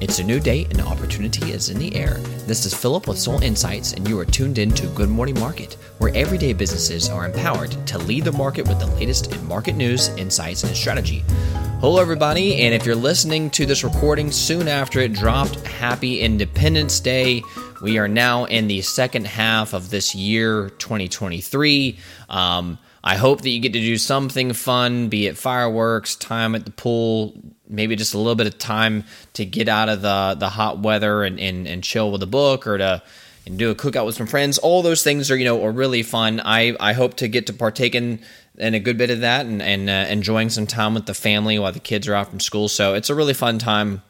It's a new day and opportunity is in the air. This is Phillip with Sol Insights, and you are tuned in to Good Morning Market, where everyday businesses are empowered to lead the market with the latest in market news, insights, and strategy. Hello, everybody, and if you're listening to this recording soon after it dropped, happy Independence Day. We are now in the second half of this year, 2023. Um, I hope that you get to do something fun, be it fireworks, time at the pool, maybe just a little bit of time to get out of the, the hot weather and, and, and chill with a book or to and do a cookout with some friends. All those things are, you know, are really fun. I, I hope to get to partake in, in a good bit of that and, and uh, enjoying some time with the family while the kids are out from school. So it's a really fun time.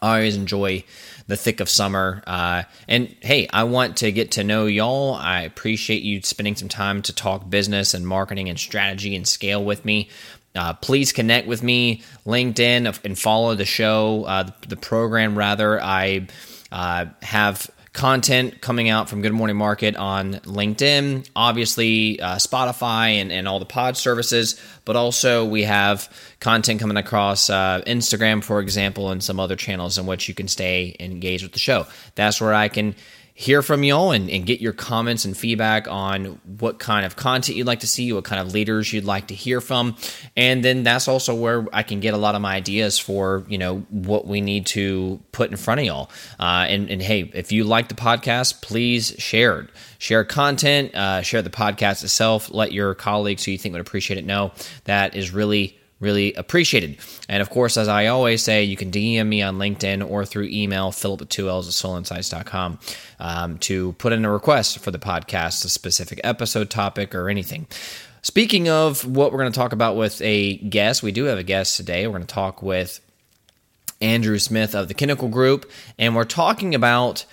I always enjoy the thick of summer. Uh, and hey, I want to get to know y'all. I appreciate you spending some time to talk business and marketing and strategy and scale with me. Uh, please connect with me, LinkedIn, and follow the show, uh, the program rather. I uh, have content coming out from Good Morning Market on LinkedIn, obviously uh, Spotify and, and all the pod services, but also we have content coming across uh, Instagram, for example, and some other channels in which you can stay engaged with the show. That's where I can hear from y'all and, and, get your comments and feedback on what kind of content you'd like to see, what kind of leaders you'd like to hear from. And then that's also where I can get a lot of my ideas for, you know, what we need to put in front of y'all. Uh, and, and, hey, if you like the podcast, please share it. Share content, uh, share the podcast itself. Let your colleagues who you think would appreciate it know. That is really really appreciated. And of course, as I always say, you can DM me on LinkedIn or through email, philip at 2Ls at solinsights.com um, to put in a request for the podcast, a specific episode topic, or anything. Speaking of what we're going to talk about with a guest, we do have a guest today. We're going to talk with Andrew Smith of the Kennickell Group, and we're talking about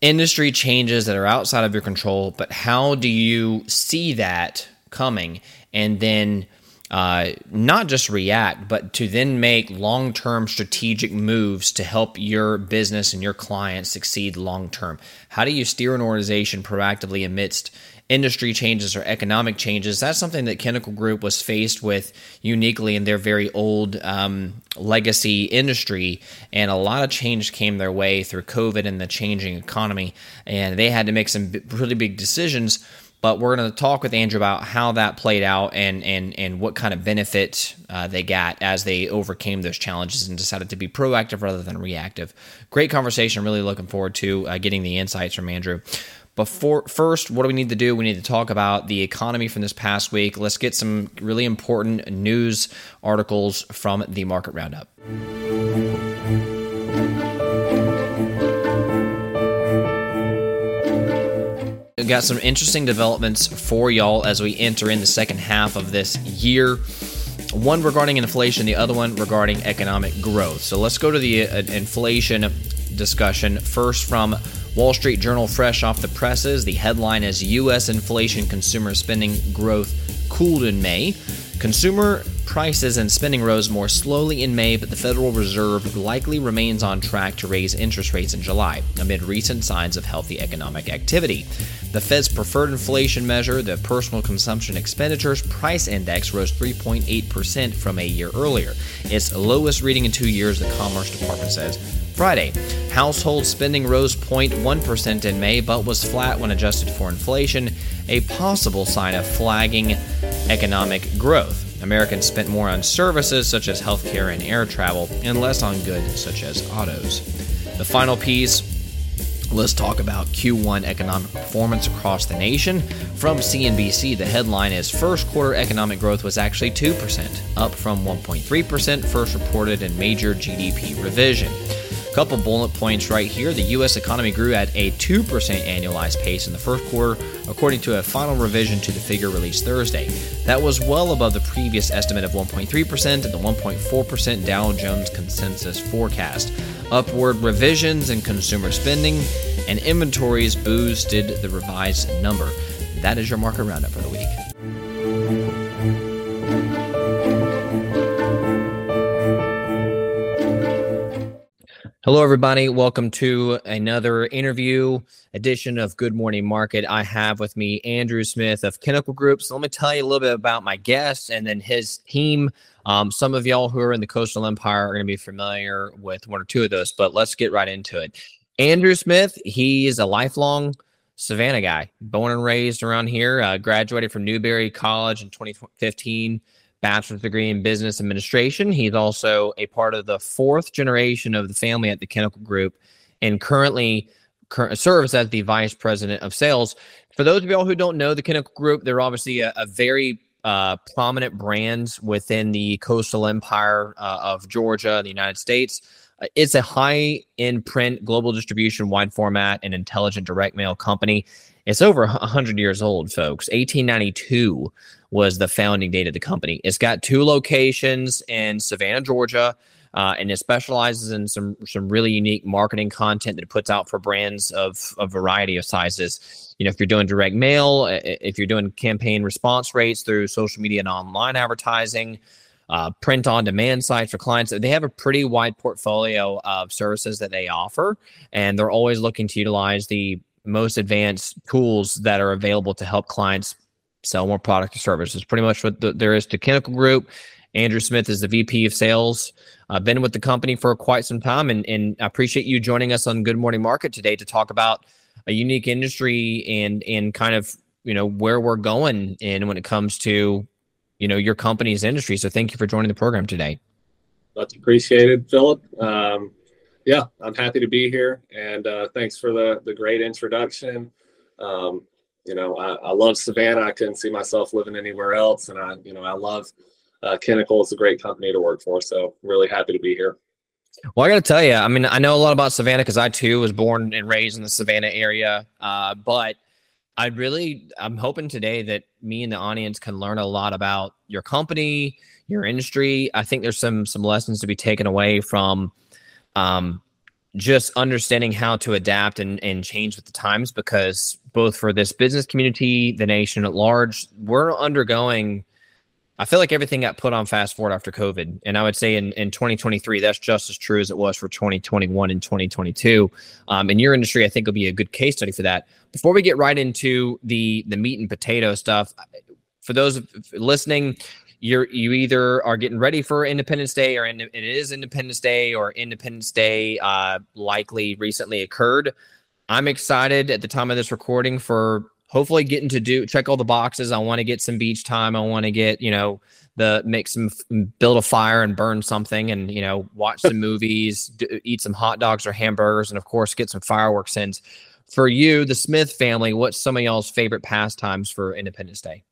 industry changes that are outside of your control, but how do you see that coming? And then uh, not just react, but to then make long term strategic moves to help your business and your clients succeed long term. How do you steer an organization proactively amidst industry changes or economic changes? That's something that Kennickell Group was faced with uniquely in their very old um, legacy industry. And a lot of change came their way through COVID and the changing economy. And they had to make some really big decisions but we're going to talk with Andrew about how that played out and and and what kind of benefit uh, they got as they overcame those challenges and decided to be proactive rather than reactive. Great conversation. Really looking forward to uh, getting the insights from Andrew. Before first, what do we need to do? We need to talk about the economy from this past week. Let's get some really important news articles from the market roundup. Got some interesting developments for y'all as we enter in the second half of this year. One regarding inflation, the other one regarding economic growth. So let's go to the uh, inflation discussion. First, from Wall Street Journal, fresh off the presses, the headline is U.S. inflation consumer spending growth cooled in May. Consumer prices and spending rose more slowly in May, but the Federal Reserve likely remains on track to raise interest rates in July, amid recent signs of healthy economic activity. The Fed's preferred inflation measure, the Personal Consumption Expenditures Price Index, rose 3.8% from a year earlier, its lowest reading in two years, the Commerce Department says. Friday, household spending rose 0.1% in May, but was flat when adjusted for inflation, a possible sign of flagging economic growth. Americans spent more on services such as healthcare and air travel, and less on goods such as autos. The final piece Let's talk about Q1 economic performance across the nation. From CNBC, the headline is First quarter economic growth was actually 2%, up from 1.3% first reported in major GDP revision. Couple bullet points right here. The U.S. economy grew at a 2% annualized pace in the first quarter, according to a final revision to the figure released Thursday. That was well above the previous estimate of 1.3% and the 1.4% Dow Jones consensus forecast. Upward revisions in consumer spending and inventories boosted the revised number. That is your market roundup for the week. Hello, everybody. Welcome to another interview edition of Good Morning Market. I have with me Andrew Smith of Kennickell Group. So let me tell you a little bit about my guest and then his team. Um, some of y'all who are in the Coastal Empire are going to be familiar with one or two of those, but let's get right into it. Andrew Smith, he is a lifelong Savannah guy, born and raised around here, uh, graduated from Newberry College in 2015 bachelor's degree in business administration. He's also a part of the fourth generation of the family at the Kennickell Group and currently cur- serves as the vice president of sales. For those of y'all who don't know the Kennickell Group, they're obviously a, a very uh, prominent brand within the coastal empire uh, of Georgia, the United States. Uh, it's a high end print, global distribution, wide format, and intelligent direct mail company. It's over 100 years old, folks. 1892 was the founding date of the company. It's got two locations in Savannah, Georgia, uh, and it specializes in some some really unique marketing content that it puts out for brands of a variety of sizes. You know, if you're doing direct mail, if you're doing campaign response rates through social media and online advertising, uh, print on demand sites for clients. They have a pretty wide portfolio of services that they offer, and they're always looking to utilize the most advanced tools that are available to help clients sell more product or service. services. Pretty much what the, there is to Kennickell Group. Andrew Smith is the VP of Sales. I've been with the company for quite some time, and, and I appreciate you joining us on Good Morning Market today to talk about a unique industry and and kind of you know where we're going in when it comes to you know your company's industry. So thank you for joining the program today. Much appreciated, Phillip. Um, yeah, I'm happy to be here, and uh, thanks for the the great introduction. Um, you know, I, I, love Savannah. I couldn't see myself living anywhere else, and I, you know, I love uh, Kennickell. It's a great company to work for, so really happy to be here. Well, I got to tell you, I mean, I know a lot about Savannah because I too was born and raised in the Savannah area, uh, but I really, I'm hoping today that me and the audience can learn a lot about your company, your industry. I think there's some some lessons to be taken away from um, just understanding how to adapt and, and change with the times because both for this business community, the nation at large, we're undergoing. I feel like everything got put on fast forward after COVID. And I would say in, in 2023, that's just as true as it was for 2021 and 2022. Um, and your industry, I think, will be a good case study for that. Before we get right into the the meat and potato stuff, for those listening, you're you either are getting ready for Independence Day or in, it is Independence Day or Independence Day uh, likely recently occurred. I'm excited at the time of this recording for hopefully getting to do check all the boxes. I want to get some beach time. I want to get you know the make some build a fire and burn something and you know watch some movies, do, eat some hot dogs or hamburgers, and of course get some fireworks in. For you, the Smith family, what's some of y'all's favorite pastimes for Independence Day?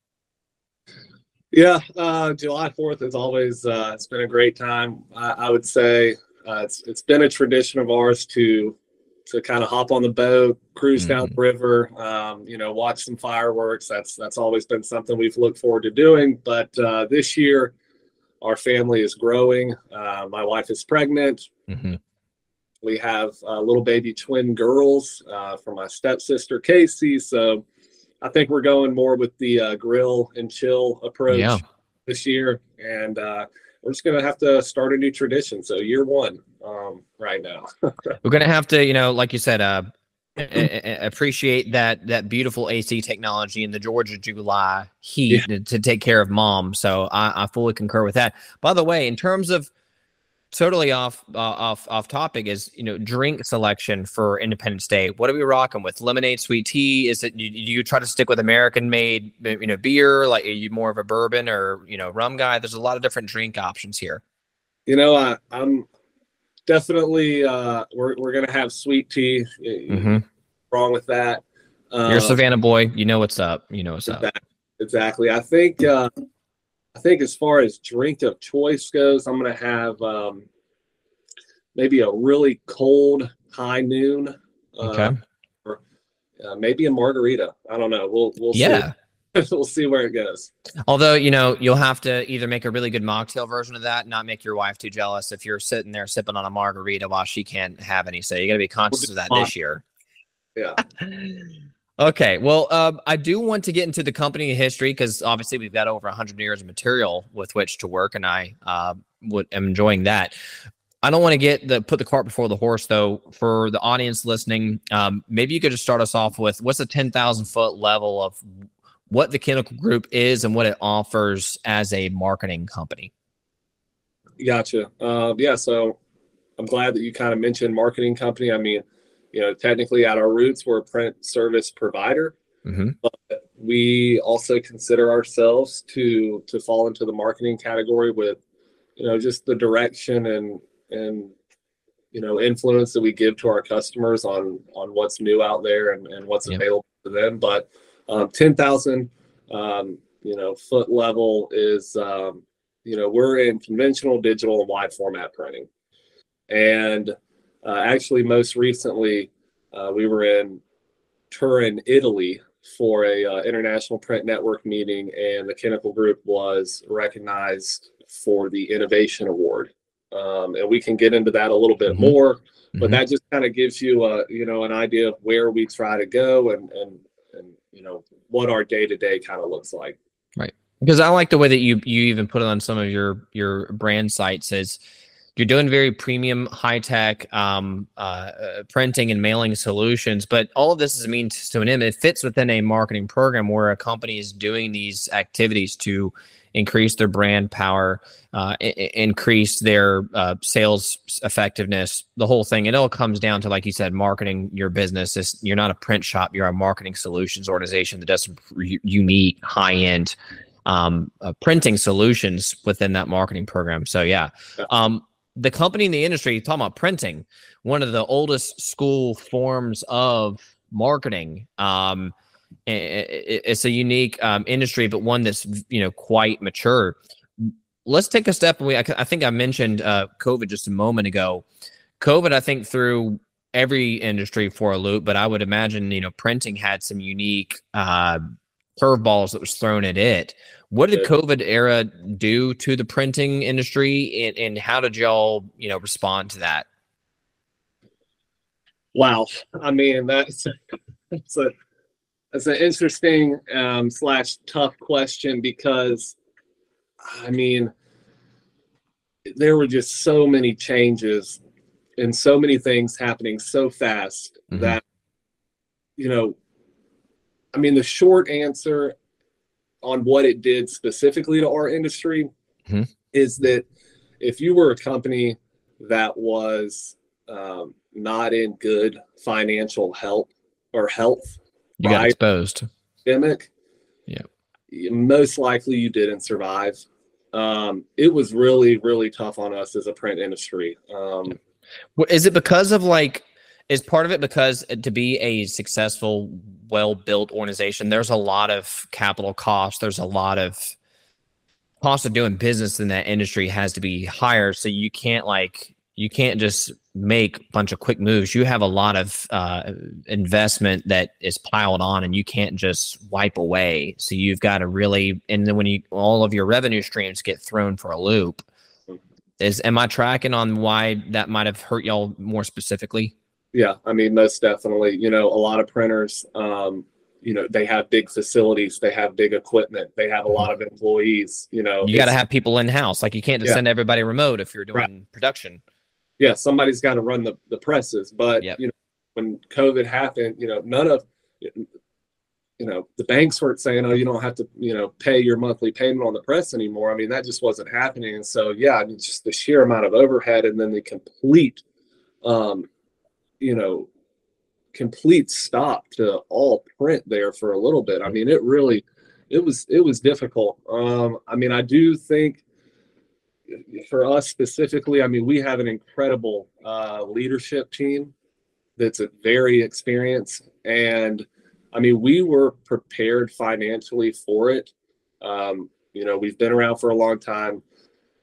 Yeah, uh, July Fourth is always uh, it's been a great time. I, I would say uh, it's it's been a tradition of ours to to kind of hop on the boat, cruise mm-hmm. down the river, um, you know, watch some fireworks. That's that's always been something we've looked forward to doing. But uh, this year, our family is growing. Uh, my wife is pregnant. Mm-hmm. We have uh, little baby twin girls uh, from my stepsister Casey. So I think we're going more with the uh, grill and chill approach yeah. this year, and uh, we're just gonna have to start a new tradition. So year one, um, right now, we're gonna have to, you know, like you said, uh, appreciate that that beautiful AC technology in the Georgia July heat yeah. to, to, take care of mom. So I, I fully concur with that. By the way, in terms of totally off uh, off off topic is you know drink selection for Independence Day. What are we rocking with? Lemonade, sweet tea? Is it you, you try to stick with American made you know beer? Like are you more of a bourbon or you know rum guy? There's a lot of different drink options here. You know, I, I'm definitely uh, we're we're gonna have sweet tea. Mm-hmm. Wrong with that. Uh, You're a Savannah boy. You know what's up. You know what's exactly, up. Exactly. I think. Uh, I think as far as drink of choice goes, I'm going to have um, maybe a really cold high noon. Uh. Or uh, maybe a margarita. I don't know. We'll we'll yeah. See. we'll see where it goes. Although you know you'll have to either make a really good mocktail version of that, not make your wife too jealous if you're sitting there sipping on a margarita while she can't have any. So you got to be conscious we'll of that this year. Yeah. Okay. Well, um, I do want to get into the company history because obviously we've got over 100 years of material with which to work, and I uh, would am enjoying that. I don't want to get the put the cart before the horse though. For the audience listening, um, maybe you could just start us off with what's the ten thousand foot level of what the Kennickell Group is and what it offers as a marketing company. Gotcha. Uh, yeah, so I'm glad that you kind of mentioned marketing company. I mean, you know, technically at our roots, we're a print service provider, mm-hmm. but we also consider ourselves to to fall into the marketing category with, you know, just the direction and and you know influence that we give to our customers on on what's new out there and, and what's yep. available to them. But um, ten thousand, um, you know, foot level is um, you know we're in conventional digital and wide format printing and uh, actually most recently uh, we were in turin italy for a uh, international print network meeting and the Kennickell group was recognized for the innovation award um, and we can get into that a little bit mm-hmm. more but mm-hmm. that just kind of gives you a you know an idea of where we try to go and and and you know what our day to day kind of looks like right because I like the way that you you even put it on some of your your brand sites as you're doing very premium, high tech um, uh, uh, printing and mailing solutions. But all of this is a means to an end. It fits within a marketing program where a company is doing these activities to increase their brand power, uh, I- increase their uh, sales effectiveness, the whole thing. It all comes down to, like you said, marketing your business. It's, you're not a print shop; you're a marketing solutions organization that does some unique, high end um, uh, printing solutions within that marketing program. So yeah, um, the company in the industry talking about printing, one of the oldest school forms of marketing. Um, it's a unique um, industry, but one that's you know quite mature. Let's take a step. We I, think I mentioned uh, COVID just a moment ago. COVID, I think, threw every industry for a loop, but I would imagine you know printing had some unique uh, curveballs that was thrown at it. What did COVID era do to the printing industry, and, and how did y'all, you know, respond to that? Wow, I mean that's that's a that's an interesting um, slash tough question because, I mean, there were just so many changes and so many things happening so fast mm-hmm. that you know I mean, the short answer on what it did specifically to our industry mm-hmm. is that if you were a company that was um, not in good financial health or health, you got exposed. Pandemic, yeah, most likely you didn't survive. Um, it was really, really tough on us as a print industry. Um, is it because of like is part of it because to be a successful, well built organization, there's a lot of capital costs. There's a lot of cost of doing business in that industry has to be higher. So you can't like you can't just make a bunch of quick moves. You have a lot of uh, investment that is piled on, and you can't just wipe away. So you've got to really, and then when you all of your revenue streams get thrown for a loop, is am I tracking on why that might have hurt y'all more specifically? Yeah, I mean, most definitely. You know, a lot of printers, um, you know, they have big facilities, they have big equipment, they have a lot of employees. You know, you got to have people in house. Like you can't just yeah. send everybody remote if you're doing right. production. Yeah, somebody's got to run the the presses. But yep. you know, when COVID happened, you know, none of you know the banks weren't saying oh you don't have to you know pay your monthly payment on the press anymore i mean that just wasn't happening and so yeah I mean, just the sheer amount of overhead and then the complete um, you know, complete stop to all print there for a little bit. I mean, it really, it was, it was difficult. Um, I mean, I do think for us specifically, I mean, we have an incredible uh, leadership team that's very experienced and I mean, we were prepared financially for it. Um, you know, we've been around for a long time.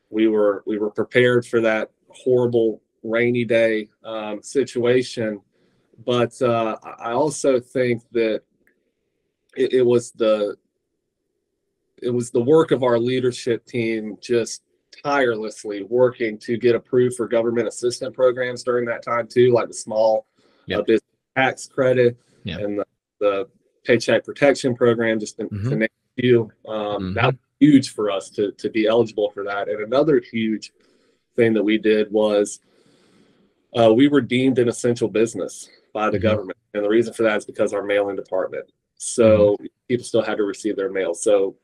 We were we were prepared for that horrible rainy day um, situation. But uh, I also think that it, it was the it was the work of our leadership team just tirelessly working to get approved for government assistance programs during that time too, like the small yep. uh, business tax credit yep. and the, the, paycheck protection program, just to, mm-hmm. to name a few. Um, mm-hmm. That was huge for us to to be eligible for that. And another huge thing that we did was uh, we were deemed an essential business by the mm-hmm. government, and the reason for that is because our mailing department. So mm-hmm. people still had to receive their mail. So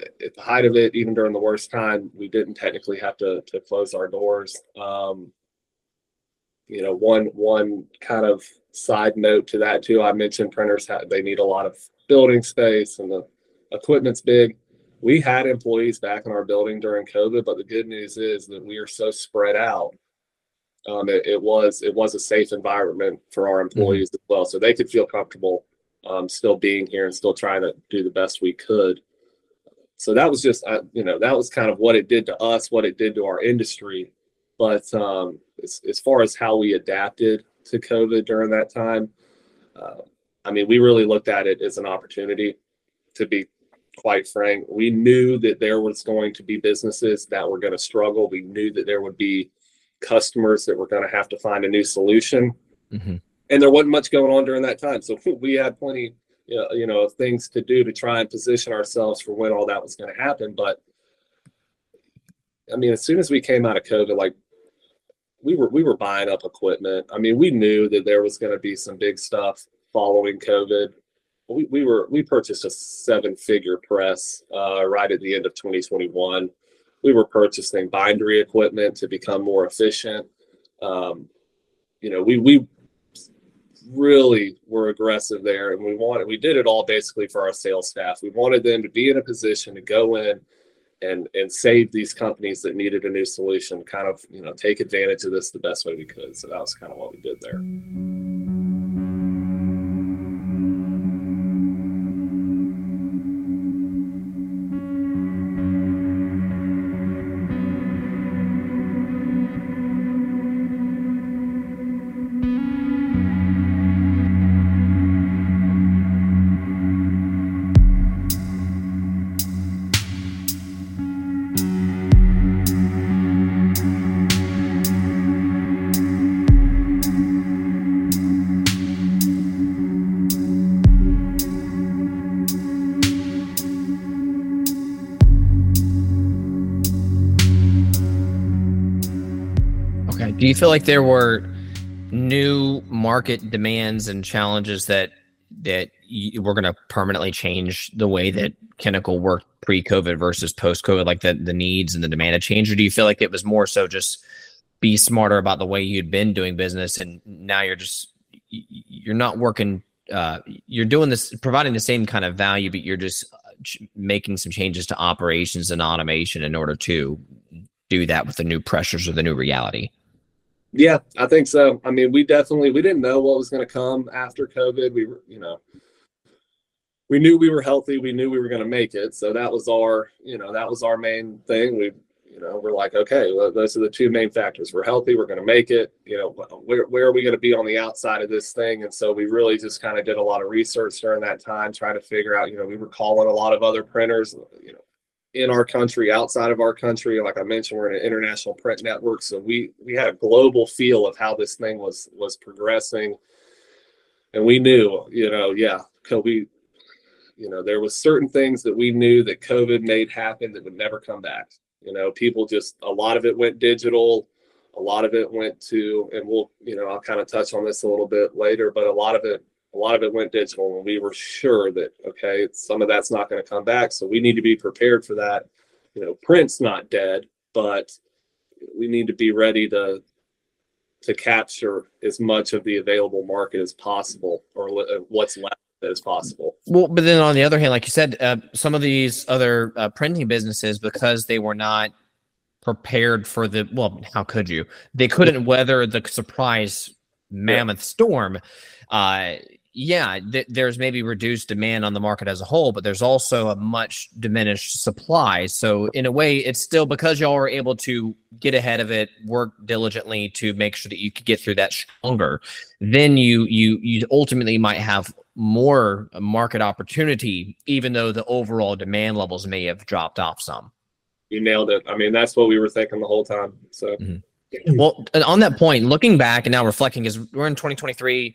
at the height of it, even during the worst time, we didn't technically have to to close our doors. Um, you know, one one kind of side note to that too. I mentioned printers have, they need a lot of building space and the equipment's big. We had employees back in our building during COVID, but the good news is that we are so spread out. Um, it, it, was it was a safe environment for our mm-hmm. employees mm-hmm. as well, so they could feel comfortable um, still being here and still trying to do the best we could. So that was just uh, you know that was kind of what it did to us, what it did to our industry. But um, as, as far as how we adapted to COVID during that time, uh, I mean, we really looked at it as an opportunity. To be quite frank, we knew that there was going to be businesses that were going to struggle. We knew that there would be customers that were going to have to find a new solution. Mm-hmm. And there wasn't much going on during that time, so we had plenty, you know, of things to do to try and position ourselves for when all that was going to happen. But I mean, as soon as we came out of COVID, like we were we were buying up equipment. I mean, we knew that there was going to be some big stuff following COVID. We, we were we purchased a seven figure press uh, right at the end of 2021. We were purchasing bindery equipment to become more efficient. Um, you know, we we really were aggressive there, and we wanted we did it all basically for our sales staff. We wanted them to be in a position to go in and and save these companies that needed a new solution kind of you know take advantage of this the best way we could so that was kind of what we did there Do you feel like there were new market demands and challenges that that you, we're going to permanently change the way that Kennickell worked pre-COVID versus post-COVID, like the the needs and the demand have changed, or do you feel like it was more so just be smarter about the way you'd been doing business, and now you're just you're not working, uh, you're doing this, providing the same kind of value, but you're just uh, making some changes to operations and automation in order to do that with the new pressures or the new reality. Yeah, I think so. I mean, we definitely we didn't know what was going to come after COVID. We were, you know, we knew we were healthy. We knew we were going to make it. So that was our, you know, that was our main thing. We, you know, we're like, okay, well, those are the two main factors. We're healthy. We're going to make it. You know, where where are we going to be on the outside of this thing? And so we really just kind of did a lot of research during that time, trying to figure out. You know, we were calling a lot of other printers. You know, in our country, outside of our country. Like I mentioned, we're in an international print network, so we we had a global feel of how this thing was was progressing, and we knew, you know, yeah, we, you know, there was certain things that we knew that COVID made happen that would never come back. You know, people just a lot of it went digital, a lot of it went to, and we'll, you know, I'll kind of touch on this a little bit later, but a lot of it a lot of it went digital and we were sure that okay some of that's not going to come back so we need to be prepared for that. You know print's not dead but we need to be ready to to capture as much of the available market as possible or what's left as possible. Well but then on the other hand like you said uh, some of these other uh, printing businesses because they were not prepared for the well how could you? They couldn't weather the surprise mammoth yeah. storm. Uh yeah, th- there's maybe reduced demand on the market as a whole, but there's also a much diminished supply. So in a way, it's still because y'all were able to get ahead of it, work diligently to make sure that you could get through that stronger. Then you you you ultimately might have more market opportunity, even though the overall demand levels may have dropped off some. You nailed it. I mean, that's what we were thinking the whole time. So. Mm-hmm. Well, on that point, looking back and now reflecting, is we're in 2023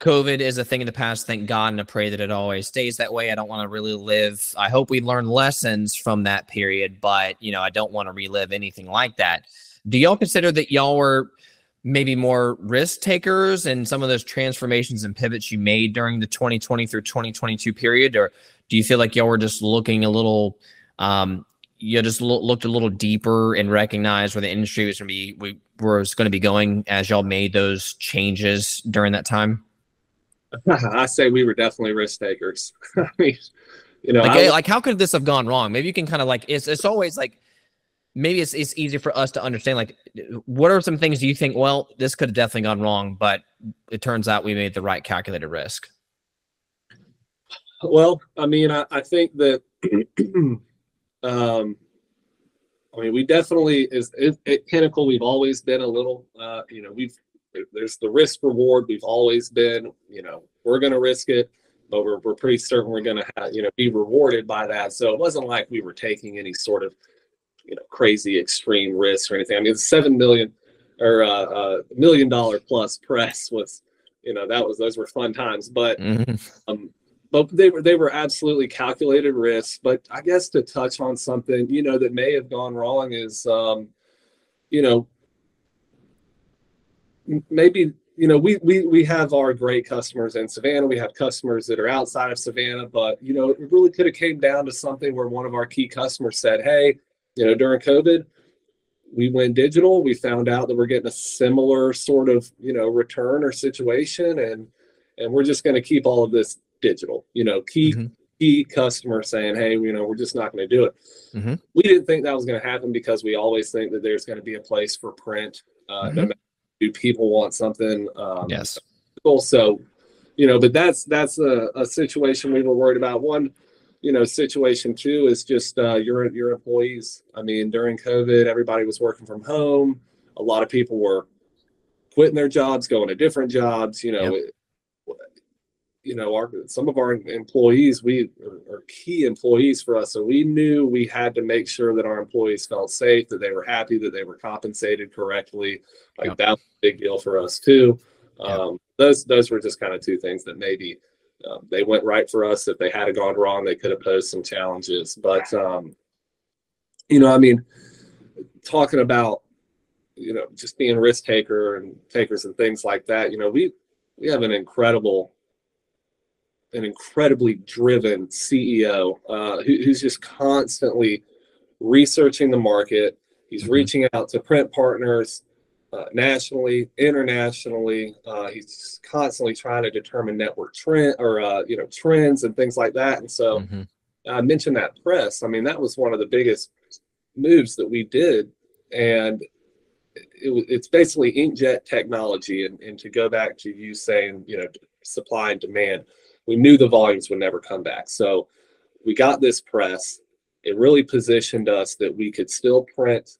COVID is a thing in the past. Thank God, and I pray that it always stays that way. I don't want to really live. I hope we learn lessons from that period, but you know, I don't want to relive anything like that. Do y'all consider that y'all were maybe more risk takers and some of those transformations and pivots you made during the 2020 through 2022 period, or do you feel like y'all were just looking a little? Um, you just lo- looked a little deeper and recognized where the industry was going to be we, was going to be going as y'all made those changes during that time I say we were definitely risk takers. I mean, you know, like, I, like how could this have gone wrong? Maybe you can kind of like it's it's always like maybe it's it's easy for us to understand like what are some things do you think well this could have definitely gone wrong, but it turns out we made the right calculated risk. Well, I mean, I, I think that um I mean, we definitely is at Kennickell. We've always been a little, uh, you know, we've there's the risk reward. We've always been, you know, we're going to risk it, but we're, we're pretty certain we're going to have, you know, be rewarded by that. So it wasn't like we were taking any sort of, you know, crazy extreme risk or anything. I mean, seven million or uh, uh, million dollar plus press was, you know, that was those were fun times. But mm-hmm. um, but they were they were absolutely calculated risks. But I guess to touch on something, you know, that may have gone wrong is, um, you know, maybe you know we we we have our great customers in Savannah. We have customers that are outside of Savannah, but you know it really could have came down to something where one of our key customers said, "Hey, you know during COVID." We went digital. We found out that we're getting a similar sort of, you know, return or situation, and and we're just going to keep all of this digital. You know, key mm-hmm. key customer saying, "Hey, you know, we're just not going to do it." Mm-hmm. We didn't think that was going to happen because we always think that there's going to be a place for print, uh, mm-hmm. no do people want something? Um, yes. Also you know but that's that's a, a situation we were worried about. One you know situation two is just uh, your your employees. I mean during covid everybody was working from home. A lot of people were quitting their jobs going to different jobs you know yep. it, you know our some of our employees we are, key employees for us. So we knew we had to make sure that our employees felt safe that they were happy that they were compensated correctly. Like yep. that was a big deal for us too. Yep. um, those those were just kind of two things that maybe uh, they went right for us. If they had gone wrong they could have posed some challenges. But um, you know i mean talking about you know just being risk taker and takers and things like that you know we we have an incredible an incredibly driven CEO uh, who, who's just constantly researching the market. He's mm-hmm. reaching out to print partners uh, nationally, internationally. Uh, he's constantly trying to determine network trend or uh, you know trends and things like that. And so mm-hmm. I mentioned that press. I mean, that was one of the biggest moves that we did, and it, it's basically inkjet technology. And, and to go back to you saying, you know, supply and demand we knew the volumes would never come back. So we got this press. It really positioned us that we could still print,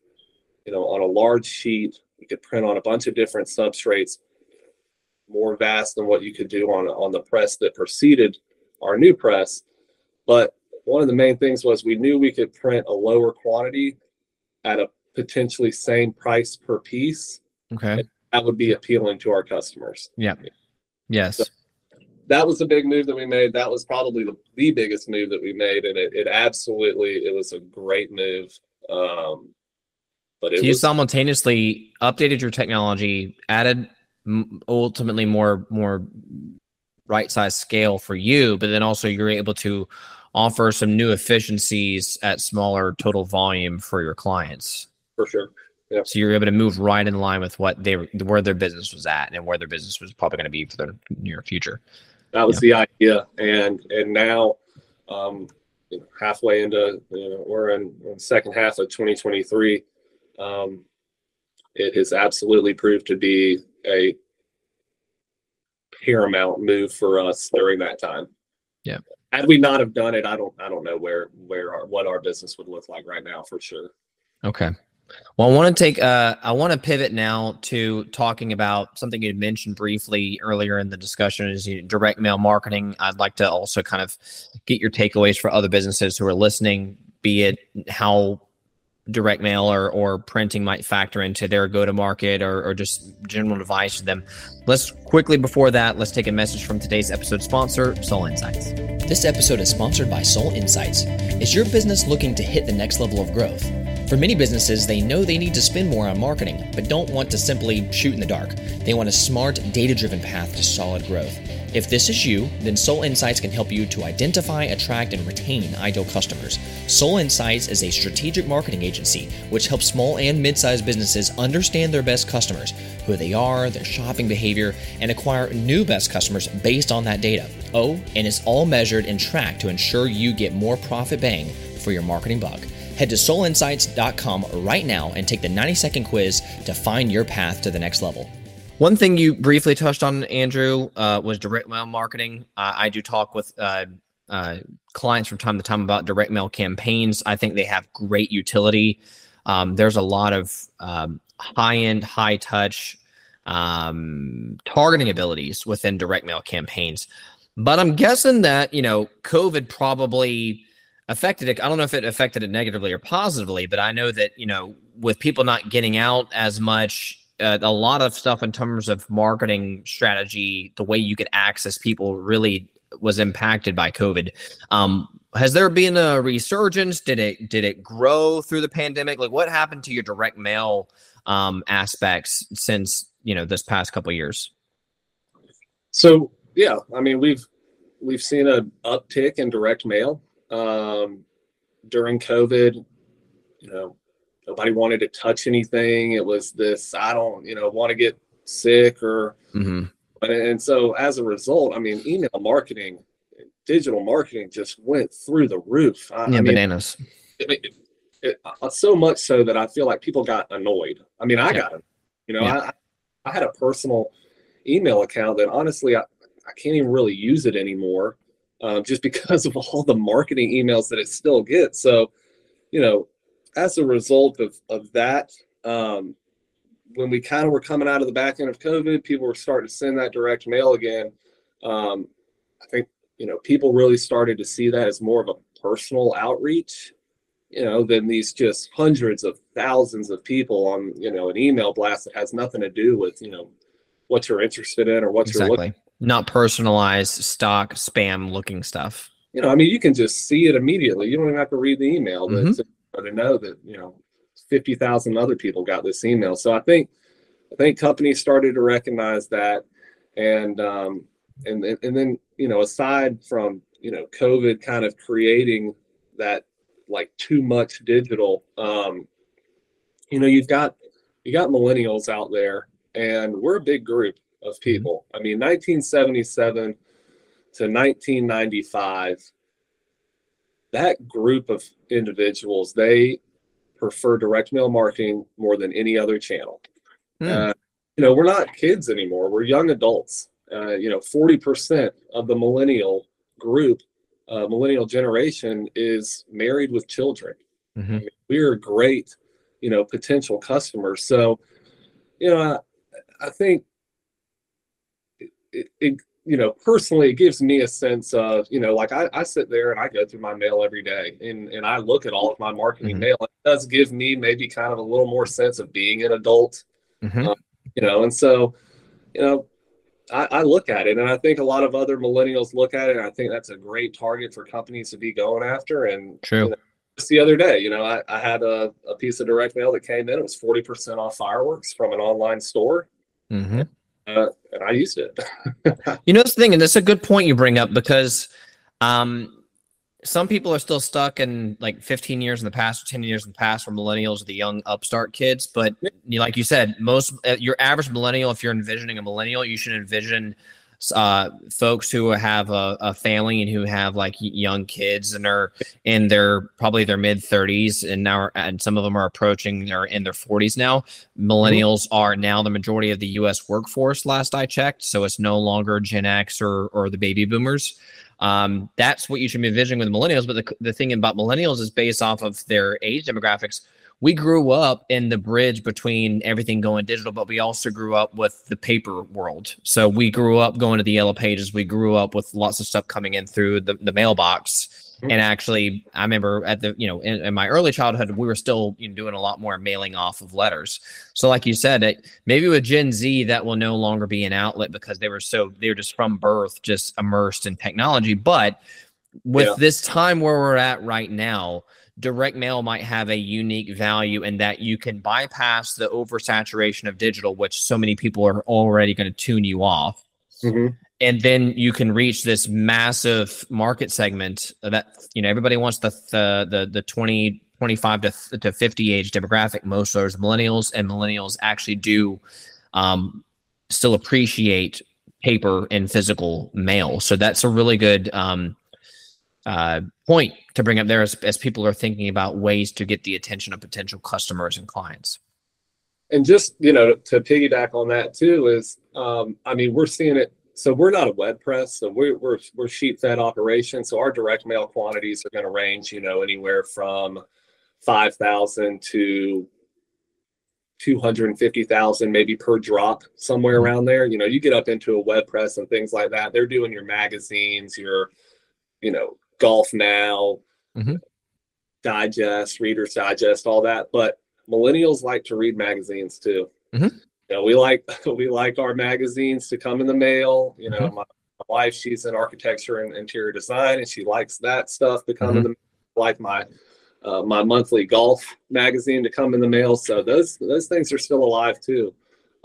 you know, on a large sheet. We could print on a bunch of different substrates, more vast than what you could do on on the press that preceded our new press. But one of the main things was we knew we could print a lower quantity at a potentially same price per piece. Okay. That would be appealing to our customers. Yeah. Yes. So that was the big move that we made. That was probably the, the biggest move that we made, and it, it absolutely it was a great move. Um, but it so you was, simultaneously updated your technology, added ultimately more more right size scale for you, but then also you're able to offer some new efficiencies at smaller total volume for your clients. For sure. Yeah. So you're able to move right in line with what they where their business was at and where their business was probably going to be for the near future. That was the idea, and and now, um, you know, halfway into you know, we're in, in the second half of 2023. Um, it has absolutely proved to be a paramount move for us during that time. Yeah. Had we not have done it, I don't I don't know where where our, what our business would look like right now for sure. Okay. Well, I want to take uh I want to pivot now to talking about something you mentioned briefly earlier in the discussion is direct mail marketing. I'd like to also kind of get your takeaways for other businesses who are listening, be it how direct mail or, or printing might factor into their go to market or, or just general advice to them. Let's quickly, before that, let's take a message from today's episode sponsor, Sol Insights. This episode is sponsored by Sol Insights. Is your business looking to hit the next level of growth? For many businesses, they know they need to spend more on marketing, but don't want to simply shoot in the dark. They want a smart, data driven path to solid growth. If this is you, then Sol Insights can help you to identify, attract, and retain ideal customers. Sol Insights is a strategic marketing agency which helps small and mid sized businesses understand their best customers, who they are, their shopping behavior, and acquire new best customers based on that data. Oh, and it's all measured and tracked to ensure you get more profit bang for your marketing buck. Head to solinsights.com right now and take the 90 second quiz to find your path to the next level. One thing you briefly touched on, Andrew, uh, was direct mail marketing. Uh, I do talk with uh, uh, clients from time to time about direct mail campaigns. I think they have great utility. Um, there's a lot of um, high end, high touch um, targeting abilities within direct mail campaigns. But I'm guessing that, you know, COVID probably affected it. I don't know if it affected it negatively or positively, but I know that, you know, with people not getting out as much, uh, a lot of stuff in terms of marketing strategy, the way you could access people really was impacted by COVID. Um, has there been a resurgence? Did it did it grow through the pandemic? Like, what happened to your direct mail um, aspects since you know this past couple years? So yeah, I mean we've we've seen an uptick in direct mail um, during COVID. You know, nobody wanted to touch anything. It was this I don't you know want to get sick or. Mm-hmm. And so as a result, I mean, email marketing, digital marketing just went through the roof. I, yeah, I mean, bananas. It, it, it, uh, so much so that I feel like people got annoyed. I mean, I yeah. got, you know, yeah. I, I had a personal email account that honestly, I, I can't even really use it anymore um, just because of all the marketing emails that it still gets. So, you know, as a result of, of that, um, when we kind of were coming out of the back end of COVID, people were starting to send that direct mail again. Um, I think, you know, people really started to see that as more of a personal outreach, you know, than these just hundreds of thousands of people on, you know, an email blast that has nothing to do with, you know, what you're interested in or what exactly. you're looking not personalized stock spam looking stuff. You know, I mean, you can just see it immediately. You don't even have to read the email mm-hmm. to, to know that you know fifty thousand other people got this email. So I think I think companies started to recognize that, and um, and and then you know, aside from you know COVID kind of creating that like too much digital, um, you know, you've got you got millennials out there, and we're a big group of mm-hmm. people. I mean, 1977 to 1995, that group of individuals, they prefer direct mail marketing more than any other channel. Mm. Uh, you know, we're not kids anymore. We're young adults. Uh, you know, 40% of the millennial group, uh, millennial generation is married with children. Mm-hmm. I mean, we're great, you know, potential customers. So, you know, I, I think it, it, you know, personally, it gives me a sense of, you know, like I, I sit there and I go through my mail every day and, and I look at all of my marketing mm-hmm. mail. It does give me maybe kind of a little more sense of being an adult, mm-hmm. um, you know, and so, you know, I, I, look at it and I think a lot of other millennials look at it. And I think that's a great target for companies to be going after. And true. You know, just the other day, you know, I, I had a, a, piece of direct mail that came in. It was 40% off fireworks from an online store. Mm-hmm uh, and I used it. you know, this thing, and that's a good point you bring up because um, some people are still stuck in like 15 years in the past or 10 years in the past for millennials, or the young upstart kids. But like you said, most uh, your average millennial, if you're envisioning a millennial, you should envision uh, folks who have a, a, family and who have like young kids and are in their probably their mid 30s and now and some of them are approaching their in their 40s now. Millennials are now the majority of the us workforce last i checked so it's no longer gen x or or the baby boomers. Um, that's what you should be envisioning with millennials but the, the thing about millennials is based off of their age demographics we grew up in the bridge between everything going digital, but we also grew up with the paper world. So we grew up going to the yellow pages. We grew up with lots of stuff coming in through the, the mailbox. mm-hmm. and actually i remember at the you know in, in, my early childhood we were still you know, doing a lot more mailing off of letters so like you said it, maybe with gen z that will no longer be an outlet because they were so they were just from birth just immersed in technology but with yeah. this time where we're at right now direct mail might have a unique value in that you can bypass the oversaturation of digital, which so many people are already going to tune you off. Mm-hmm. And then you can reach this massive market segment that, you know, everybody wants the, the, the, the 20, 25 to, to 50 age demographic. Most of those millennials and millennials actually do um, still appreciate paper and physical mail. So that's a really good um, uh, point to bring up there as, as people are thinking about ways to get the attention of potential customers and clients. And just you know to piggyback on that too is um, I mean we're seeing it. So we're not a web press, so we're we're, we're sheet fed operation. So our direct mail quantities are going to range you know anywhere from five thousand to 250,000 maybe per drop somewhere around there. You know, you get up into a web press and things like that. They're doing your magazines, your you know, Golf Now, mm-hmm. Digest, Reader's Digest, all that. But millennials like to read magazines too. Mm-hmm. You know, we like we like our magazines to come in the mail. You know, mm-hmm. my, my, wife she's in architecture and interior design, and she likes that stuff to come in mm-hmm. the like my uh, my monthly golf magazine to come in the mail. So those those things are still alive too.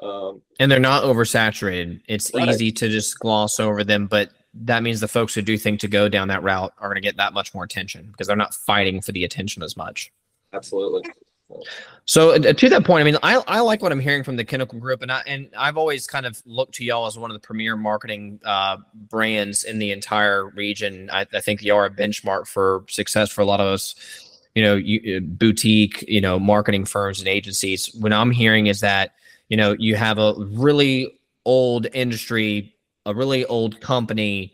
Um, and they're not oversaturated. It's right. easy to just gloss over them, but that means the folks who do think to go down that route are going to get that much more attention because they're not fighting for the attention as much. Absolutely. So uh, to that point, I mean, I, I like what I'm hearing from the Kennickell Group, and I and I've always kind of looked to y'all as one of the premier marketing uh, brands in the entire region. I, I think y'all are a benchmark for success for a lot of us, you know, you, uh, boutique, you know, marketing firms and agencies. What I'm hearing is that you know you have a really old industry a really old company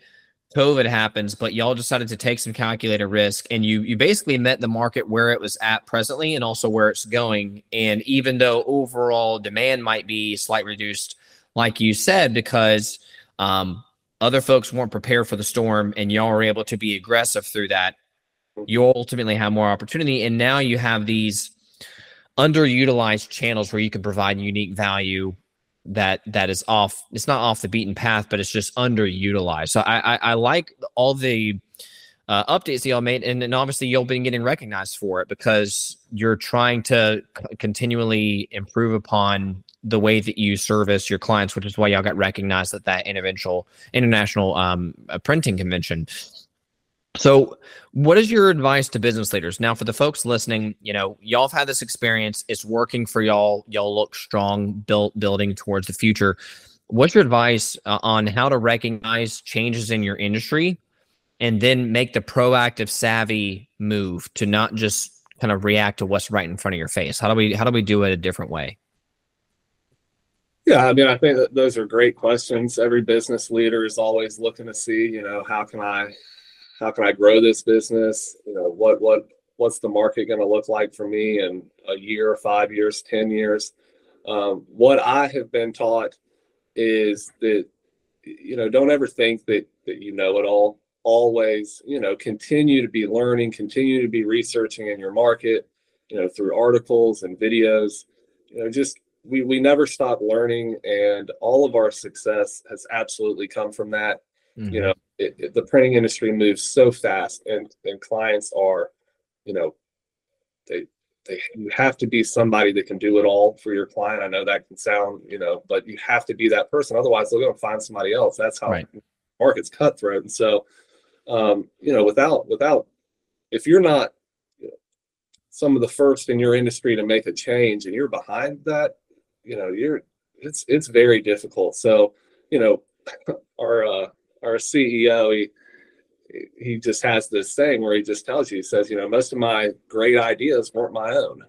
covid happens but y'all decided to take some calculated risk and you you basically met the market where it was at presently and also where it's going. And even though overall demand might be slightly reduced like you said because um, other folks weren't prepared for the storm and y'all were able to be aggressive through that you ultimately have more opportunity. And now you have these underutilized channels where you can provide unique value that that is off it's not off the beaten path but it's just underutilized. So i i, I like all the uh, updates that y'all made and, and obviously you'll been getting recognized for it because you're trying to c- continually improve upon the way that you service your clients which is why y'all got recognized at that international international um, printing convention so, what is your advice to business leaders now? For the folks listening, you know, y'all have had this experience; it's working for y'all. Y'all look strong, built building towards the future. What's your advice uh, on how to recognize changes in your industry, and then make the proactive, savvy move to not just kind of react to what's right in front of your face? How do we how do we do it a different way? Yeah, I mean, I think that those are great questions. Every business leader is always looking to see, you know, how can I how can I grow this business? You know, what what what's the market going to look like for me in a year, five years, ten years? Um, what I have been taught is that you know don't ever think that that you know it all. Always, you know, continue to be learning, continue to be researching in your market. You know, through articles and videos. You know, just we we never stop learning, and all of our success has absolutely come from that. Mm-hmm. You know, it, it, the printing industry moves so fast, and and clients are, you know, they they you have to be somebody that can do it all for your client. I know that can sound, you know, but you have to be that person. Otherwise, they're going to find somebody else. That's how right. markets cutthroat. And so, um, you know, without without if you're not some of the first in your industry to make a change, and you're behind that, you know, you're it's it's very difficult. So, you know, our uh, our CEO, he he just has this thing where he just tells you, he says, you know, most of my great ideas weren't my own.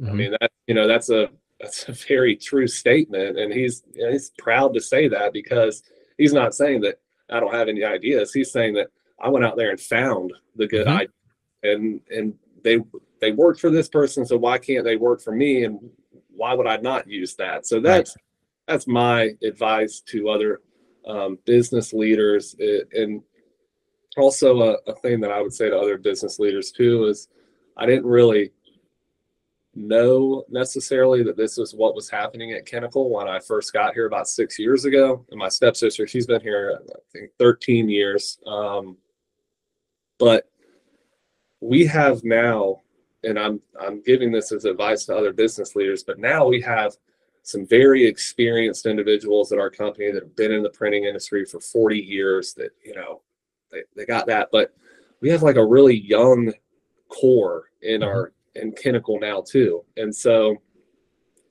Mm-hmm. I mean, that you know, that's a that's a very true statement, and he's you know, he's proud to say that because he's not saying that I don't have any ideas. He's saying that I went out there and found the good mm-hmm. idea, and and they they worked for this person, so why can't they work for me? And why would I not use that? So that's right. that's my advice to other um, business leaders, and also a, a thing that I would say to other business leaders too is I didn't really know necessarily that this was what was happening at Kennickell when I first got here about six years ago. And my stepsister, she's been here, I think, 13 years. Um, but we have now, and I'm I'm giving this as advice to other business leaders, but now we have some very experienced individuals at our company that have been in the printing industry for 40 years that, you know, they, they got that. But we have like a really young core in mm-hmm. our in Kennickell now too. And so,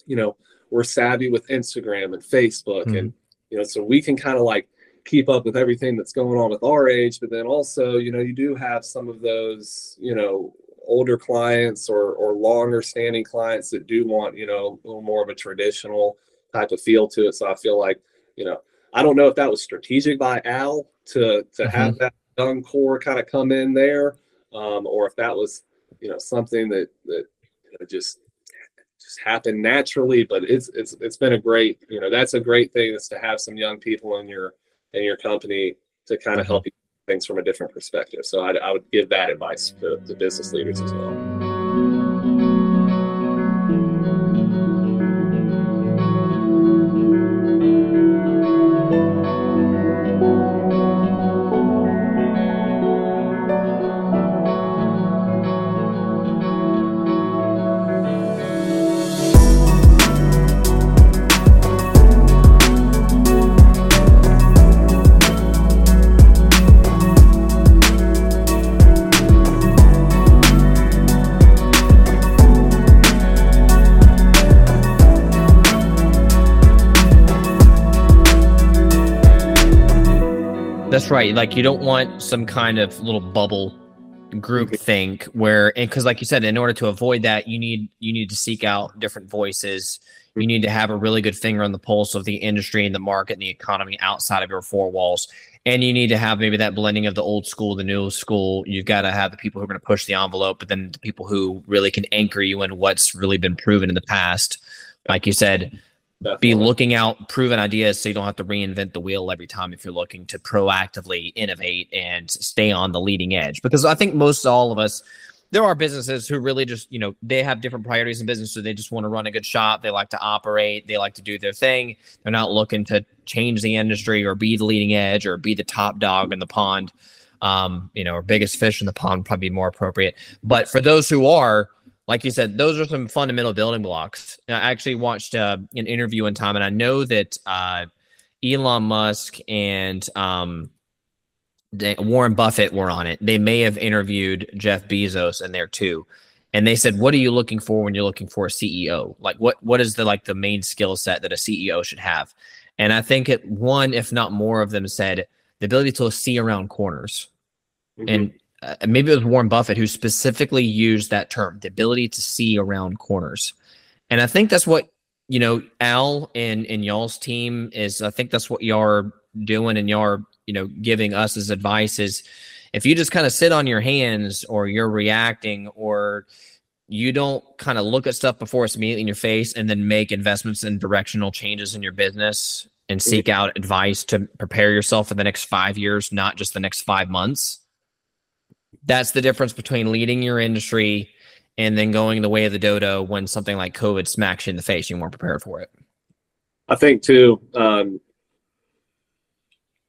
you know, we're savvy with Instagram and Facebook mm-hmm. and you know, so we can kind of like keep up with everything that's going on with our age, but then also, you know, you do have some of those, you know, older clients or or longer standing clients that do want, you know, a little more of a traditional type of feel to it. So I feel like, you know, I don't know if that was strategic by Al to to mm-hmm. have that young core kind of come in there, um, or if that was you know something that that you know, just just happened naturally. But it's it's it's been a great you know that's a great thing is to have some young people in your in your company to kind of mm-hmm. help you things from a different perspective. So I, I would give that advice to, to business leaders as well. Right. Like you don't want some kind of little bubble group think where and because like you said in order to avoid that you need you need to seek out different voices. You need to have a really good finger on the pulse of the industry and the market and the economy outside of your four walls. And you need to have maybe that blending of the old school the new school. You've got to have the people who are going to push the envelope but then the people who really can anchor you in what's really been proven in the past. Like you said Definitely. be looking out proven ideas so you don't have to reinvent the wheel every time if you're looking to proactively innovate and stay on the leading edge. Because i think most all of us there are businesses who really just you know they have different priorities in business so they just want to run a good shop they like to operate they like to do their thing. They're not looking to change the industry or be the leading edge or be the top dog in the pond. Um, you know or biggest fish in the pond probably more appropriate. But for those who are like you said, those are some fundamental building blocks. I actually watched uh, an interview in time, and I know that uh, Elon Musk and um, Warren Buffett were on it. They may have interviewed Jeff Bezos in there too, and they said, "What are you looking for when you're looking for a CEO? Like, what what is the like the main skill set that a CEO should have?" And I think it one, if not more, of them said the ability to see around corners. Mm-hmm. And uh, maybe it was Warren Buffett who specifically used that term, the ability to see around corners. And I think that's what, you know, Al and, and y'all's team is, I think that's what y'all are doing and y'all are, you know, giving us as advice is if you just kind of sit on your hands or you're reacting or you don't kind of look at stuff before it's immediately in your face and then make investments and directional changes in your business and seek out advice to prepare yourself for the next five years, not just the next five months that's the difference between leading your industry and then going the way of the dodo when something like COVID smacks you in the face. You weren't prepared for it. I think too. Um,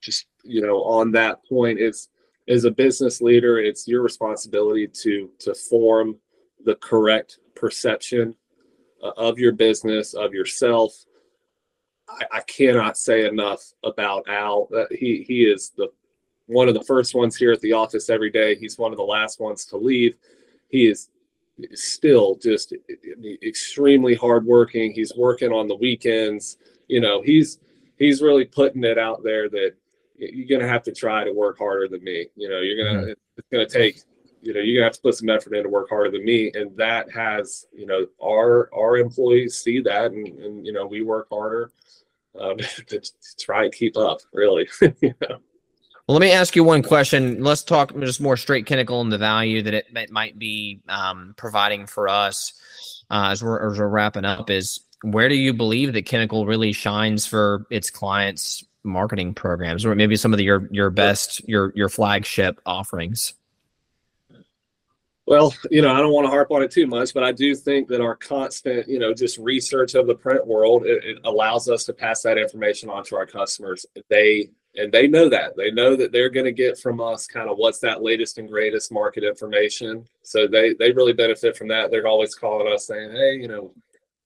just you know, on that point, it's as a business leader, it's your responsibility to to form the correct perception uh, of your business, of yourself. I, I cannot say enough about Al. He he is the one of the first ones here at the office every day. He's one of the last ones to leave. He is still just extremely hardworking. He's working on the weekends. You know, he's he's really putting it out there that you're gonna have to try to work harder than me. You know, you're gonna mm-hmm. it's gonna take you know you're gonna have to put some effort in to work harder than me and that has you know our our employees see that and, and you know we work harder um, to, to try and keep up really you know well, let me ask you one question. Let's talk just more straight Kennickell and the value that it, it might be um, providing for us uh, as, we're, as we're wrapping up. Is where do you believe that Kennickell really shines for its clients marketing programs, or maybe some of the, your your best your your flagship offerings? Well, you know, I don't want to harp on it too much, but I do think that our constant, you know, just research of the print world, it, it allows us to pass that information on to our customers. They and they know that they know that they're going to get from us kind of what's that latest and greatest market information. So they they really benefit from that. They're always calling us saying, "Hey, you know,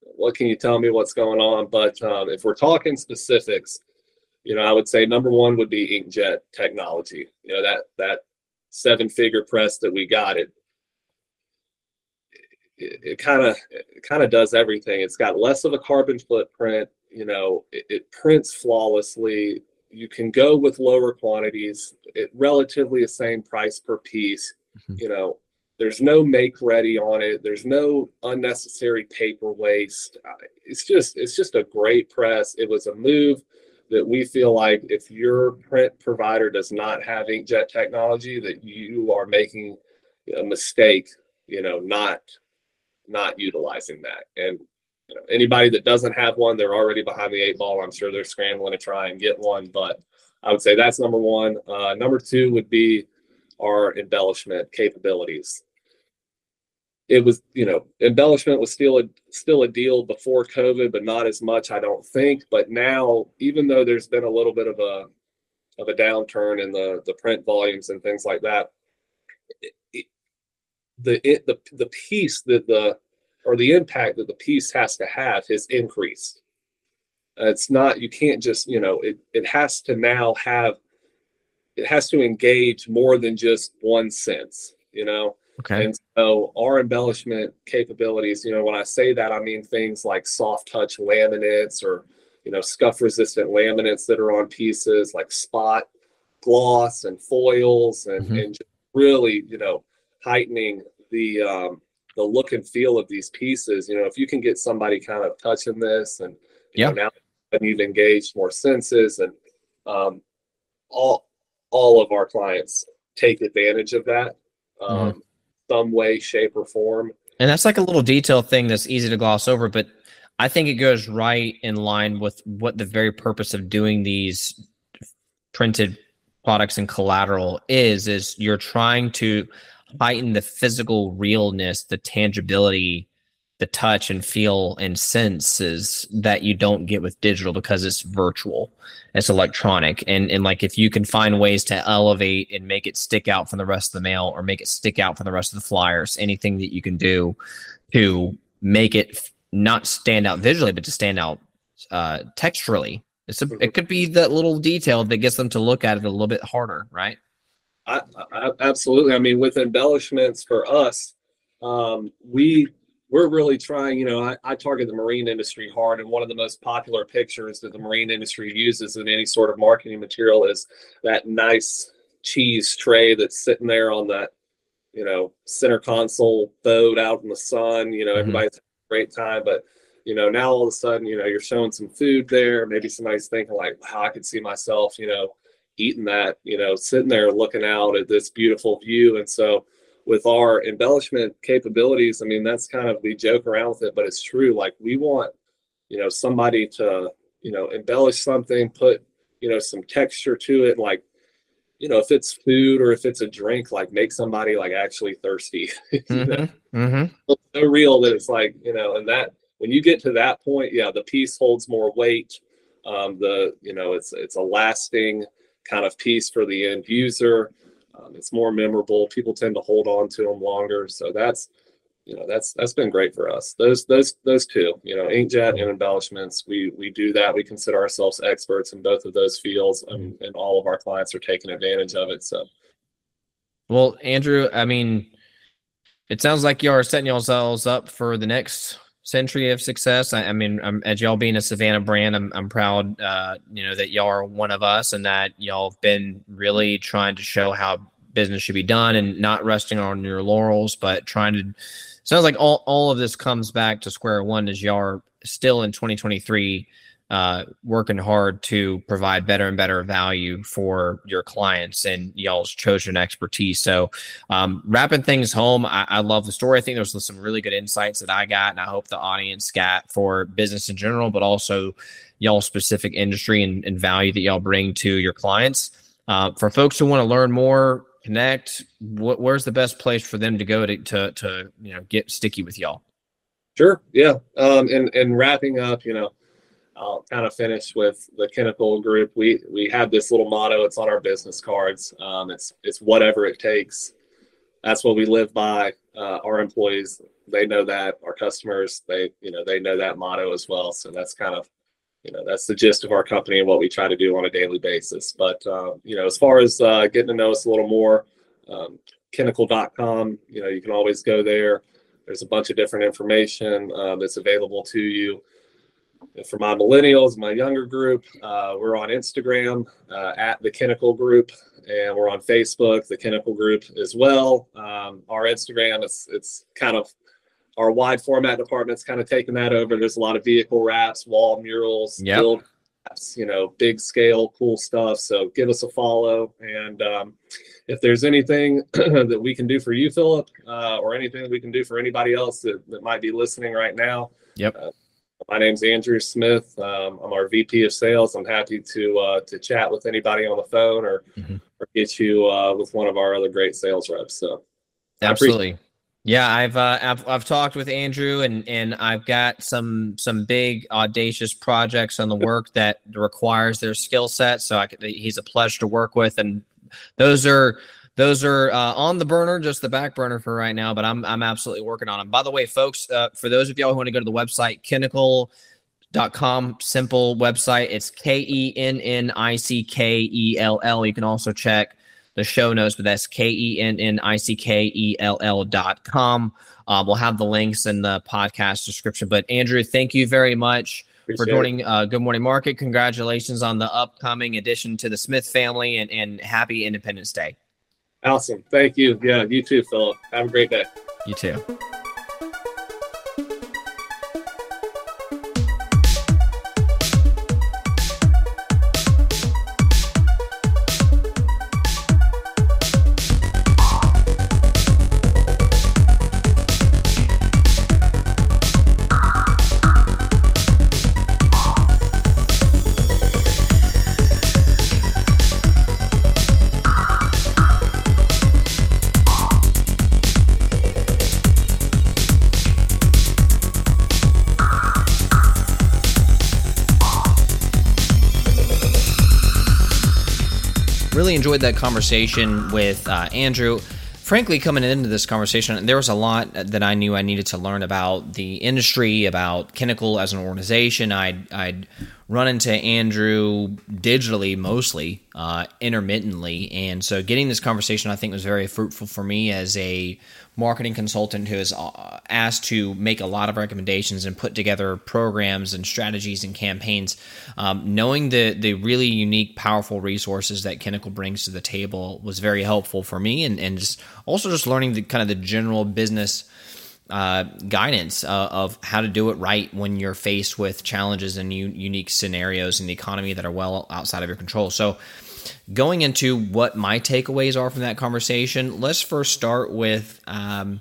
what can you tell me what's going on?" But um, if we're talking specifics, you know, I would say number one would be inkjet technology. You know, that that seven figure press that we got it it kind of it kind of does everything. It's got less of a carbon footprint. You know, it, it, prints flawlessly. You can go with lower quantities. at relatively the same price per piece. Mm-hmm. You know, there's no make ready on it. There's no unnecessary paper waste. It's just it's just a great press. It was a move that we feel like if your print provider does not have inkjet technology, that you are making a mistake. You know, not not utilizing that. And you know, anybody that doesn't have one, they're already behind the eight ball. I'm sure they're scrambling to try and get one. But I would say that's number one. Uh, number two would be our embellishment capabilities. It was, you know, embellishment was still a still a deal before COVID, but not as much, I don't think. But now, even though there's been a little bit of a of a downturn in the the print volumes and things like that, the it, the the piece that the or the impact that the piece has to have has increased. it's not you can't just you know it it has to now have it has to engage more than just one sense you know okay and so our embellishment capabilities you know when i say that i mean things like soft touch laminates or you know scuff resistant laminates that are on pieces like spot gloss and foils and, mm-hmm. and really you know heightening the um, the look and feel of these pieces. You know, if you can get somebody kind of touching this, and yeah, now and you've engaged more senses, and um, all all of our clients take advantage of that, um, mm-hmm. some way, shape, or form. And that's like a little detail thing that's easy to gloss over, but I think it goes right in line with what the very purpose of doing these printed products and collateral is is you're trying to heighten the physical realness, the tangibility, the touch and feel and senses that you don't get with digital because it's virtual, it's electronic. And and like if you can find ways to elevate and make it stick out from the rest of the mail or make it stick out from the rest of the flyers, anything that you can do to make it not stand out visually, but to stand out uh, texturally. It's a, it could be that little detail that gets them to look at it a little bit harder, right? I, I, absolutely. I mean, with embellishments for us, um, we we're really trying. You know, I, I target the marine industry hard, and one of the most popular pictures that the marine industry uses in any sort of marketing material is that nice cheese tray that's sitting there on that you know center console boat out in the sun. You know, mm-hmm. everybody's having a great time, but you know now all of a sudden you know you're showing some food there. Maybe somebody's thinking like, wow, I could see myself. You know eating that, you know, sitting there looking out at this beautiful view. And so with our embellishment capabilities, I mean, that's kind of we joke around with it, but it's true. Like we want, you know, somebody to, you know, embellish something, put, you know, some texture to it, like, you know, if it's food or if it's a drink, like make somebody like actually thirsty. mm-hmm. mm-hmm. so real that it's like, you know, and that when you get to that point, yeah, the piece holds more weight. Um, the, you know, it's it's a lasting kind of piece for the end user. Um, it's more memorable. People tend to hold on to them longer. So that's you know that's that's been great for us. Those those those two, you know, inkjet and embellishments. We we do that. We consider ourselves experts in both of those fields, and, and all of our clients are taking advantage of it. So, well, Andrew, I mean, it sounds like you are setting yourselves up for the next century of success. I, I mean, I'm, as y'all being a Savannah brand, I'm, I'm proud, uh, you know, that y'all are one of us and that y'all have been really trying to show how business should be done and not resting on your laurels, but trying to. Sounds like all, all of this comes back to square one as y'all are still in 2023 uh, working hard to provide better and better value for your clients and y'all's chosen expertise. So, um, wrapping things home, I, I, love the story. I think there's some really good insights that I got, and I hope the audience got for business in general, but also y'all specific industry and, and value that y'all bring to your clients. Uh, for folks who want to learn more, connect, wh- where's the best place for them to go to, to, to you know get sticky with y'all? Sure. Yeah. Um, and and wrapping up, you know, I'll kind of finish with the Kennickell Group. We we have this little motto. It's on our business cards. Um, it's it's whatever it takes. That's what we live by. Uh, our employees, they know that. Our customers, they you know they know that motto as well. So that's kind of you know that's the gist of our company and what we try to do on a daily basis. But uh, you know, as far as uh, getting to know us a little more, um, Kennickell.com. You know, you can always go there. There's a bunch of different information uh, that's available to you for my millennials, my younger group, uh, we're on Instagram uh, at the Kennickell Group, and we're on Facebook, the Kennickell Group as well. Um, our Instagram, it's it's kind of our wide format department's kind of taking that over. There's a lot of vehicle wraps, wall murals, yep. build wraps, you know, big scale, cool stuff. So give us a follow, and um, if there's anything that we can do for you, Phillip, uh, or anything that we can do for anybody else that, that might be listening right now. Yep uh, my name's Andrew Smith. Um, I'm our VP of Sales. I'm happy to uh, to chat with anybody on the phone or mm-hmm. or get you uh, with one of our other great sales reps. So absolutely. Yeah, I've, uh, I've I've talked with Andrew and and I've got some some big audacious projects on the work that requires their skill set. So I could, he's a pleasure to work with, and those are those are uh, on the burner, just the back burner for right now. But I'm I'm absolutely working on them. By the way, folks, uh, for those of y'all who want to go to the website, Kennickell.com, simple website. It's K E N N I C K E L L. You can also check the show notes, but that's K E N N I C K E L L dot com. Uh, we'll have the links in the podcast description. But Andrew, thank you very much. Appreciate for joining uh, Good Morning Market. Congratulations on the upcoming addition to the Smith family and, and happy Independence Day. Awesome. Thank you. Yeah, you too, Phillip. Have a great day. You too. That conversation with uh, Andrew. Frankly, coming into this conversation, there was a lot that I knew I needed to learn about the industry, about Kennickell as an organization. I'd, I'd run into Andrew digitally mostly, uh, intermittently. And so getting this conversation, I think, was very fruitful for me as a marketing consultant who is uh, asked to make a lot of recommendations and put together programs and strategies and campaigns. Um, knowing the the really unique, powerful resources that Kennickell brings to the table was very helpful for me, and and just also just learning the kind of the general business. Uh, guidance uh, of how to do it right when you're faced with challenges and u- unique scenarios in the economy that are well outside of your control. So, going into what my takeaways are from that conversation, let's first start with um,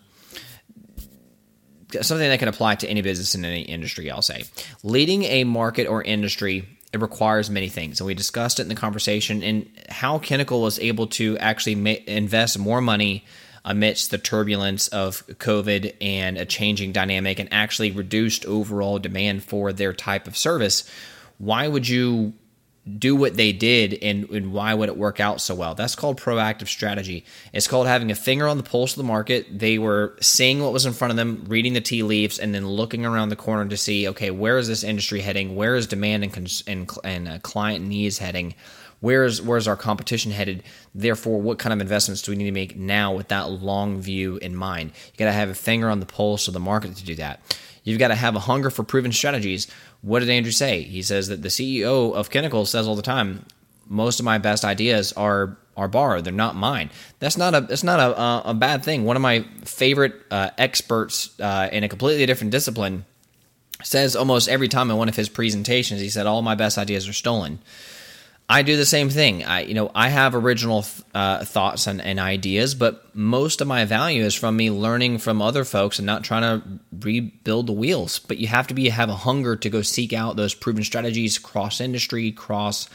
something that can apply to any business in any industry. I'll say leading a market or industry. It requires many things, and we discussed it in the conversation. And how Kennickell was able to actually ma- invest more money amidst the turbulence of COVID and a changing dynamic, and actually reduced overall demand for their type of service. Why would you do what they did and, and why would it work out so well? That's called proactive strategy. It's called having a finger on the pulse of the market. They were seeing what was in front of them reading the tea leaves and then looking around the corner to see okay where is this industry heading? Where is demand and, cons- and, and uh, client needs heading where's where's our competition headed therefore what kind of investments do we need to make now with that long view in mind you got to have a finger on the pulse of the market to do that you've got to have a hunger for proven strategies what did Andrew say? He says that the CEO of Kennickell says all the time, most of my best ideas are are borrowed. They're not mine. That's not a that's not a, a bad thing. One of my favorite uh, experts uh, in a completely different discipline says almost every time in one of his presentations, he said, All my best ideas are stolen. I do the same thing. I, you know, I have original uh, thoughts and, and, ideas, but most of my value is from me learning from other folks and not trying to rebuild the wheels. But you have to be have a hunger to go seek out those proven strategies cross industry, cross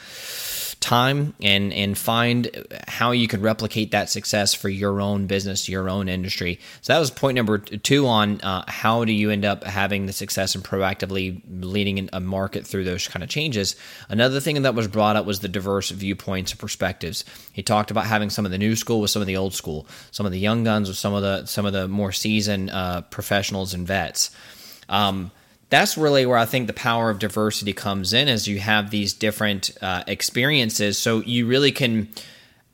time and and find how you could replicate that success for your own business, your own industry. So that was point number two on uh, how do you end up having the success and proactively leading a market through those kind of changes. Another thing that was brought up was the diverse viewpoints and perspectives. He talked about having some of the new school with some of the old school, some of the young guns with some of the some of the more seasoned uh, professionals and vets. Um, that's really where I think the power of diversity comes in, as you have these different uh, experiences. So you really can,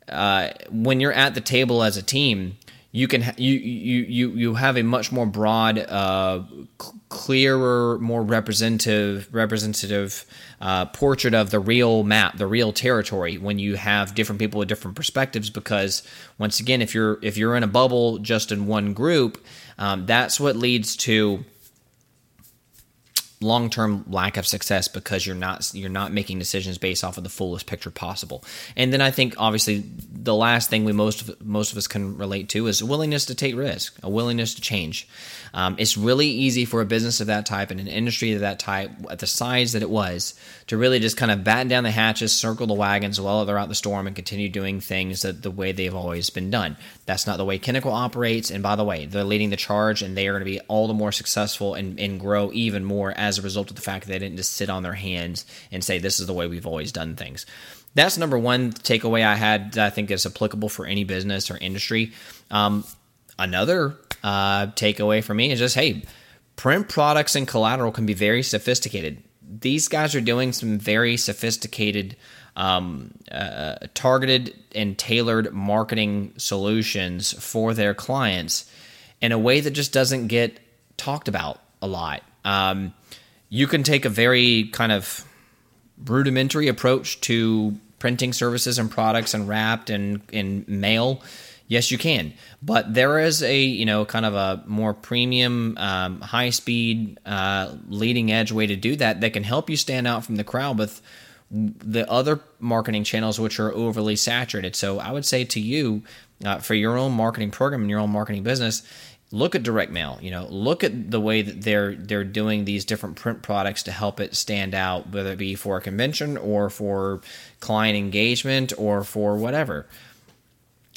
uh, when you're at the table as a team, you can you you you you have a much more broad, uh, clearer, more representative representative uh, portrait of the real map, the real territory. When you have different people with different perspectives, because once again, if you're if you're in a bubble just in one group, um, that's what leads to long-term lack of success because you're not you're not making decisions based off of the fullest picture possible. And then I think obviously the last thing we most most of us can relate to is a willingness to take risk, a willingness to change. Um, it's really easy for a business of that type and an industry of that type at the size that it was to really just kind of batten down the hatches, circle the wagons while they're out the storm, and continue doing things that the way they've always been done. That's not the way Kennickell operates. And by the way, they're leading the charge, and they are going to be all the more successful and, and grow even more as a result of the fact that they didn't just sit on their hands and say this is the way we've always done things. That's number one takeaway I had that I think is applicable for any business or industry. Um, another uh, takeaway for me is just hey, print products and collateral can be very sophisticated. These guys are doing some very sophisticated, um, uh, targeted and tailored marketing solutions for their clients in a way that just doesn't get talked about a lot. Um, you can take a very kind of rudimentary approach to printing services and products and wrapped and in mail Yes, you can, but there is a you know kind of a more premium, um, high speed, uh, leading edge way to do that that can help you stand out from the crowd with the other marketing channels which are overly saturated. So I would say to you, uh, for your own marketing program and your own marketing business, look at direct mail. You know, look at the way that they're they're doing these different print products to help it stand out, whether it be for a convention or for client engagement or for whatever.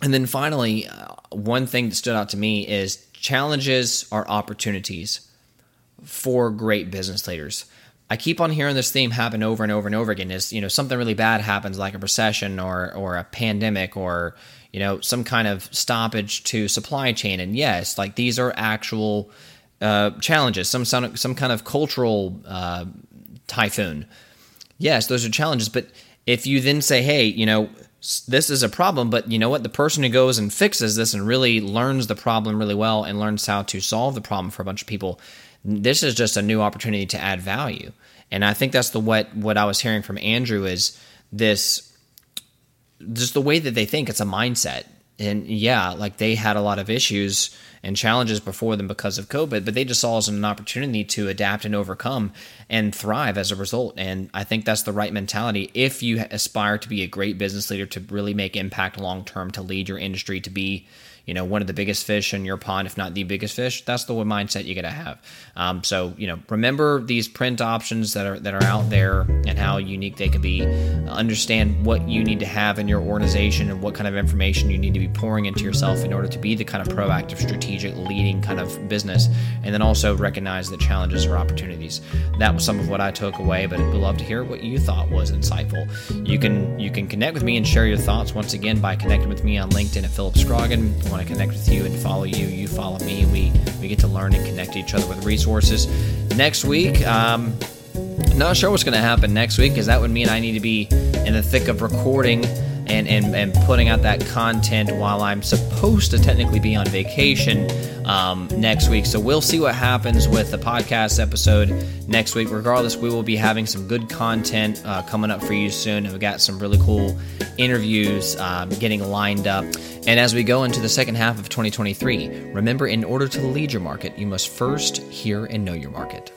And then finally, uh, one thing that stood out to me is challenges are opportunities for great business leaders. I keep on hearing this theme happen over and over and over again is, you know, something really bad happens like a recession or or a pandemic or, you know, some kind of stoppage to supply chain and yes, like these are actual uh, challenges, some some some kind of cultural uh, typhoon. Yes, those are challenges, but if you then say, "Hey, you know, this is a problem, but you know what? The person who goes and fixes this and really learns the problem really well and learns how to solve the problem for a bunch of people, this is just a new opportunity to add value. And I think that's the what what I was hearing from Andrew is this just the way that they think. It's a mindset. And yeah, like they had a lot of issues and challenges before them because of COVID, but they just saw as an opportunity to adapt and overcome and thrive as a result. And I think that's the right mentality if you aspire to be a great business leader, to really make impact long term, to lead your industry, to be you know one of the biggest fish in your pond, if not the biggest fish. That's the mindset you got to have. Um, so you know, remember these print options that are that are out there and how unique they can be. Understand what you need to have in your organization and what kind of information you need to be pouring into yourself in order to be the kind of proactive, strategic, leading kind of business. And then also recognize the challenges or opportunities. That was some of what I took away, but I'd love to hear what you thought was insightful. You can you can connect with me and share your thoughts once again by connecting with me on LinkedIn at Phillip Scroggin want to connect with you and follow you, you follow me. We we get to learn and connect each other with resources. Next week, um, not sure what's going to happen next week because that would mean I need to be in the thick of recording and, and, and putting out that content while I'm supposed to technically be on vacation um, next week. So we'll see what happens with the podcast episode next week. Regardless, we will be having some good content uh, coming up for you soon. We've got some really cool interviews um, getting lined up. And as we go into the second half of 2023, remember in order to lead your market, you must first hear and know your market.